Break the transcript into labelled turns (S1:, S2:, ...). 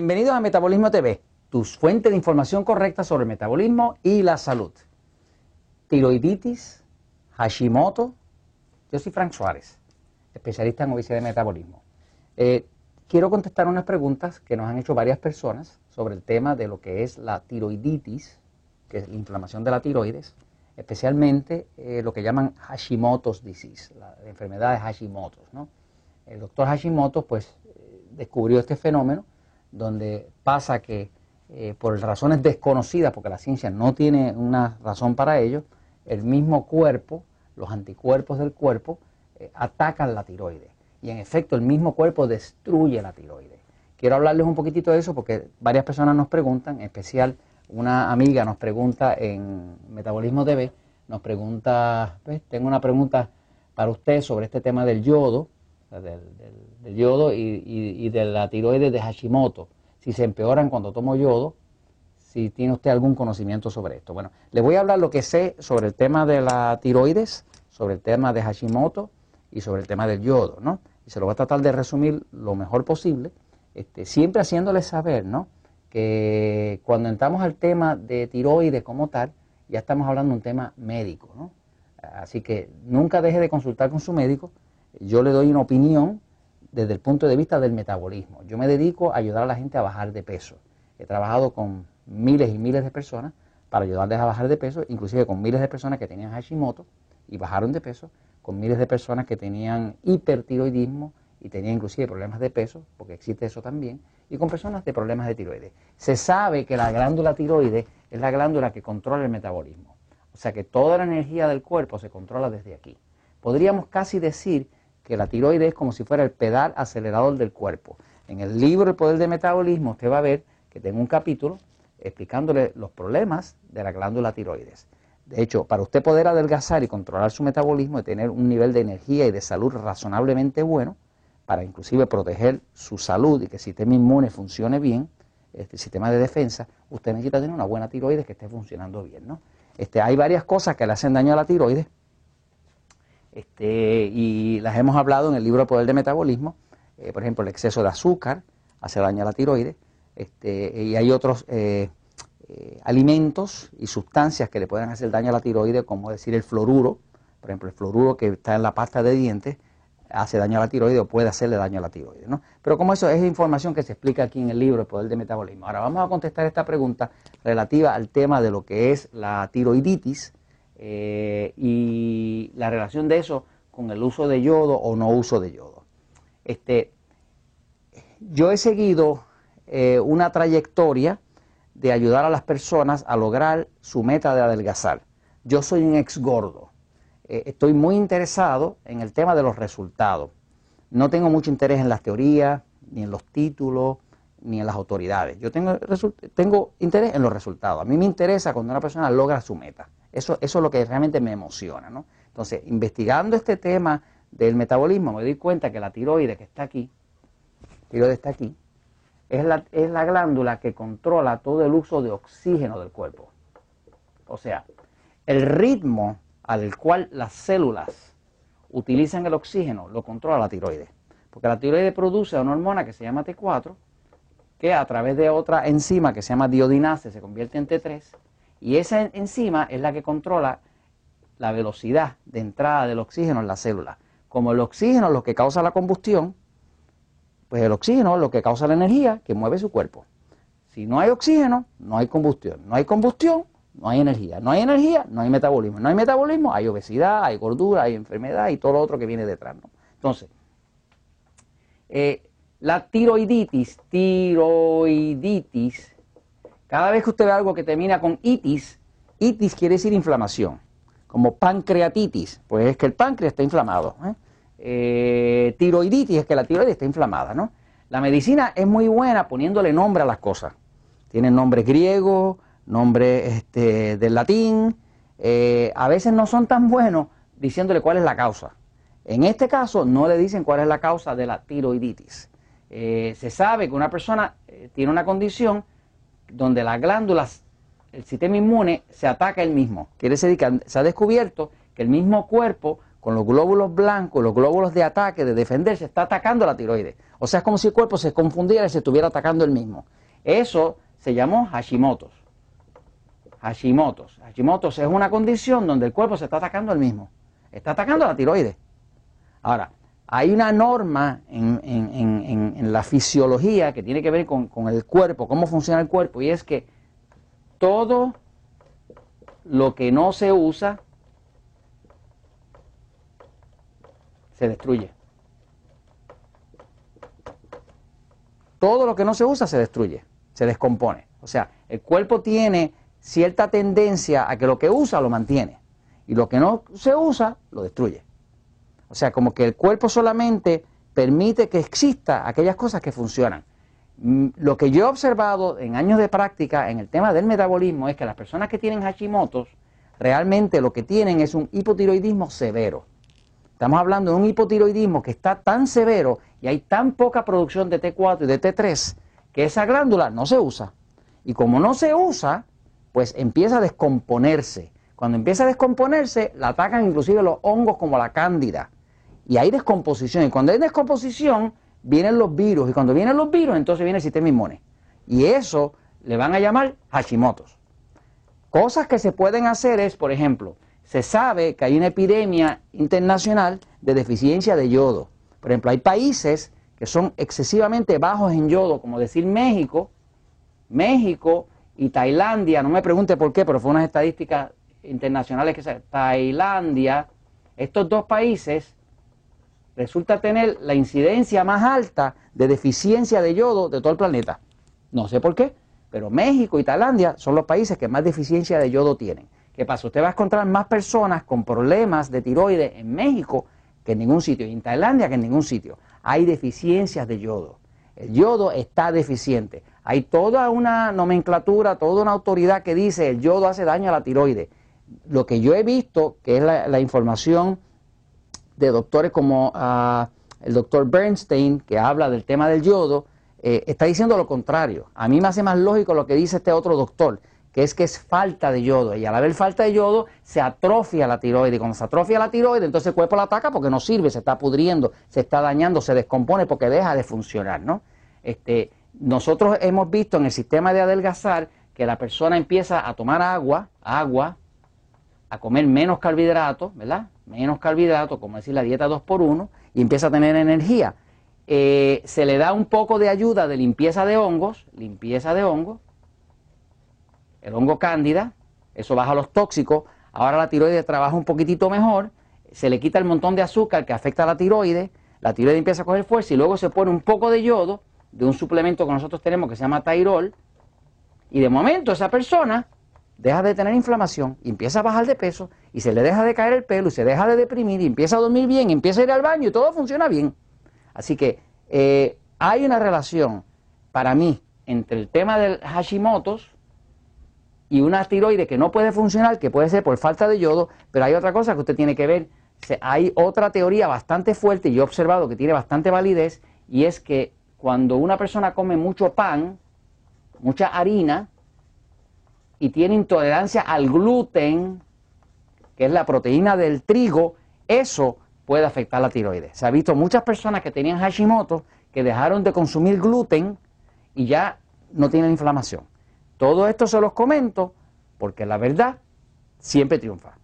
S1: Bienvenidos a Metabolismo TV, tus fuentes de información correcta sobre el metabolismo y la salud. Tiroiditis, Hashimoto. Yo soy Frank Suárez, especialista en obesidad y metabolismo. Eh, quiero contestar unas preguntas que nos han hecho varias personas sobre el tema de lo que es la tiroiditis, que es la inflamación de la tiroides, especialmente eh, lo que llaman Hashimoto's disease, la, enfermedad de Hashimoto. ¿no? El doctor Hashimoto pues eh, descubrió este fenómeno donde pasa que eh, por razones desconocidas, porque la ciencia no tiene una razón para ello, el mismo cuerpo, los anticuerpos del cuerpo, atacan la tiroides. Y en efecto, el mismo cuerpo destruye la tiroides. Quiero hablarles un poquitito de eso porque varias personas nos preguntan, en especial una amiga nos pregunta en Metabolismo TV, nos pregunta, pues, tengo una pregunta para usted sobre este tema del yodo, del, yodo y, de la tiroides de Hashimoto, si se empeoran cuando tomo yodo, si tiene usted algún conocimiento sobre esto. Bueno, le voy a hablar lo que sé sobre el tema de la tiroides, sobre el tema de Hashimoto y sobre el tema del yodo, ¿no? Y se lo voy a tratar de resumir lo mejor posible, este, siempre haciéndole saber, ¿no? que cuando entramos al tema de tiroides como tal, ya estamos hablando de un tema médico, ¿no? Así que nunca deje de consultar con su médico. Yo le doy una opinión desde el punto de vista del metabolismo. Yo me dedico a ayudar a la gente a bajar de peso. He trabajado con miles y miles de personas para ayudarles a bajar de peso, inclusive con miles de personas que tenían Hashimoto y bajaron de peso, con miles de personas que tenían hipertiroidismo y tenían inclusive problemas de peso, porque existe eso también, y con personas de problemas de tiroides. Se sabe que la glándula tiroides es la glándula que controla el metabolismo. O sea que toda la energía del cuerpo se controla desde aquí. Podríamos casi decir que la tiroides es como si fuera el pedal acelerador del cuerpo. En el libro El Poder del Metabolismo usted va a ver que tengo un capítulo explicándole los problemas de la glándula tiroides. De hecho, para usted poder adelgazar y controlar su metabolismo y tener un nivel de energía y de salud razonablemente bueno, para inclusive proteger su salud y que el sistema inmune funcione bien, este sistema de defensa, usted necesita tener una buena tiroides que esté funcionando bien. ¿no? Este, hay varias cosas que le hacen daño a la tiroides este, y las hemos hablado en el libro Poder de Metabolismo. Eh, por ejemplo, el exceso de azúcar hace daño a la tiroides este, y hay otros eh, eh, alimentos y sustancias que le pueden hacer daño a la tiroides, como decir el fluoruro, por ejemplo, el fluoruro que está en la pasta de dientes hace daño a la tiroides o puede hacerle daño a la tiroides. ¿no? Pero como eso es información que se explica aquí en el libro El Poder de Metabolismo. Ahora vamos a contestar esta pregunta relativa al tema de lo que es la tiroiditis eh, y la relación de eso con el uso de yodo o no uso de yodo. Este, yo he seguido eh, una trayectoria de ayudar a las personas a lograr su meta de adelgazar. Yo soy un ex gordo. Eh, estoy muy interesado en el tema de los resultados. No tengo mucho interés en las teorías, ni en los títulos, ni en las autoridades. Yo tengo, tengo interés en los resultados. A mí me interesa cuando una persona logra su meta. Eso, eso es lo que realmente me emociona. ¿no? Entonces, investigando este tema del metabolismo, me doy cuenta que la tiroides que está aquí, tiroides está aquí, es la, es la glándula que controla todo el uso de oxígeno del cuerpo. O sea, el ritmo al cual las células utilizan el oxígeno lo controla la tiroides. Porque la tiroides produce una hormona que se llama T4, que a través de otra enzima que se llama diodinase se convierte en T3, y esa enzima es la que controla la velocidad de entrada del oxígeno en la célula. Como el oxígeno es lo que causa la combustión, pues el oxígeno es lo que causa la energía que mueve su cuerpo. Si no hay oxígeno, no hay combustión. No hay combustión, no hay energía. No hay energía, no hay metabolismo. No hay metabolismo, hay obesidad, hay gordura, hay enfermedad y todo lo otro que viene detrás. ¿no? Entonces, eh, la tiroiditis, tiroiditis, cada vez que usted ve algo que termina con itis, itis quiere decir inflamación, como pancreatitis, pues es que el páncreas está inflamado. ¿eh? Eh, tiroiditis es que la tiroides está inflamada, ¿no? La medicina es muy buena poniéndole nombre a las cosas. Tiene nombres griegos, nombre este, del latín, eh, a veces no son tan buenos diciéndole cuál es la causa. En este caso no le dicen cuál es la causa de la tiroiditis. Se sabe que una persona tiene una condición donde las glándulas, el sistema inmune se ataca el mismo. Quiere decir que se ha descubierto que el mismo cuerpo, con los glóbulos blancos, los glóbulos de ataque, de defenderse, está atacando la tiroides. O sea, es como si el cuerpo se confundiera y se estuviera atacando el mismo. Eso se llamó Hashimoto's. Hashimoto's. Hashimoto's es una condición donde el cuerpo se está atacando el mismo. Está atacando la tiroides. Ahora, hay una norma en, la fisiología que tiene que ver con, el cuerpo, cómo funciona el cuerpo, y es que todo lo que no se usa se destruye. Todo lo que no se usa se destruye, se descompone. O sea, el cuerpo tiene cierta tendencia a que lo que usa lo mantiene y lo que no se usa lo destruye. O sea, como que el cuerpo solamente permite que exista aquellas cosas que funcionan. Mm, lo que yo he observado en años de práctica en el tema del metabolismo es que las personas que tienen Hashimoto's realmente lo que tienen es un hipotiroidismo severo. Estamos hablando de un hipotiroidismo que está tan severo y hay tan poca producción de T4 y de T3 que esa glándula no se usa. Y como no se usa, pues empieza a descomponerse. Cuando empieza a descomponerse, la atacan inclusive los hongos como la cándida y hay descomposición. Y cuando hay descomposición, vienen los virus. Y cuando vienen los virus, entonces viene el sistema inmune. Y eso le van a llamar Hashimoto's. Cosas que se pueden hacer es, por ejemplo, se sabe que hay una epidemia internacional de deficiencia de yodo. Por ejemplo, hay países que son excesivamente bajos en yodo, como decir México, México y Tailandia, no me pregunte por qué, pero fue unas estadísticas internacionales que se... Tailandia, estos dos países resulta tener la incidencia más alta de deficiencia de yodo de todo el planeta. No sé por qué, pero México y Tailandia son los países que más deficiencia de yodo tienen. ¿Qué pasa? Usted va a encontrar más personas con problemas de tiroides en México que en ningún sitio, y en Tailandia que en ningún sitio. Hay deficiencias de yodo. El yodo está deficiente. Hay toda una nomenclatura, toda una autoridad que dice el yodo hace daño a la tiroides. Lo que yo he visto, que es la información de doctores como ah, el doctor Bernstein, que habla del tema del yodo, eh, está diciendo lo contrario. A mí me hace más lógico lo que dice este otro doctor, que es que es falta de yodo. Y al haber falta de yodo, se atrofia la tiroide. Y cuando se atrofia la tiroide, entonces el cuerpo la ataca porque no sirve, se está pudriendo, se está dañando, se descompone porque deja de funcionar, ¿no? Este, nosotros hemos visto en el sistema de adelgazar que la persona empieza a tomar agua, agua, a comer menos carbohidratos, ¿verdad? Menos carbohidratos, como decir la dieta 2x1, y empieza a tener energía. Eh, se le da un poco de ayuda de limpieza de hongos, limpieza de hongos, el hongo cándida, eso baja los tóxicos, ahora la tiroides trabaja un poquitito mejor, se le quita el montón de azúcar que afecta a la tiroides, la tiroides empieza a coger fuerza y luego se pone un poco de yodo de un suplemento que nosotros tenemos que se llama Tairol, y de momento esa persona deja de tener inflamación y empieza a bajar de peso y se le deja de caer el pelo y se deja de deprimir y empieza a dormir bien empieza a ir al baño y todo funciona bien. Así que eh, hay una relación para mí entre el tema del Hashimoto's y una tiroide que no puede funcionar, que puede ser por falta de yodo, pero hay otra cosa que usted tiene que ver. Hay otra teoría bastante fuerte y yo he observado que tiene bastante validez y es que cuando una persona come mucho pan, mucha harina, y tiene intolerancia al gluten, que es la proteína del trigo, eso puede afectar la tiroides. Se ha visto muchas personas que tenían Hashimoto que dejaron de consumir gluten y ya no tienen inflamación. Todo esto se los comento porque la verdad siempre triunfa.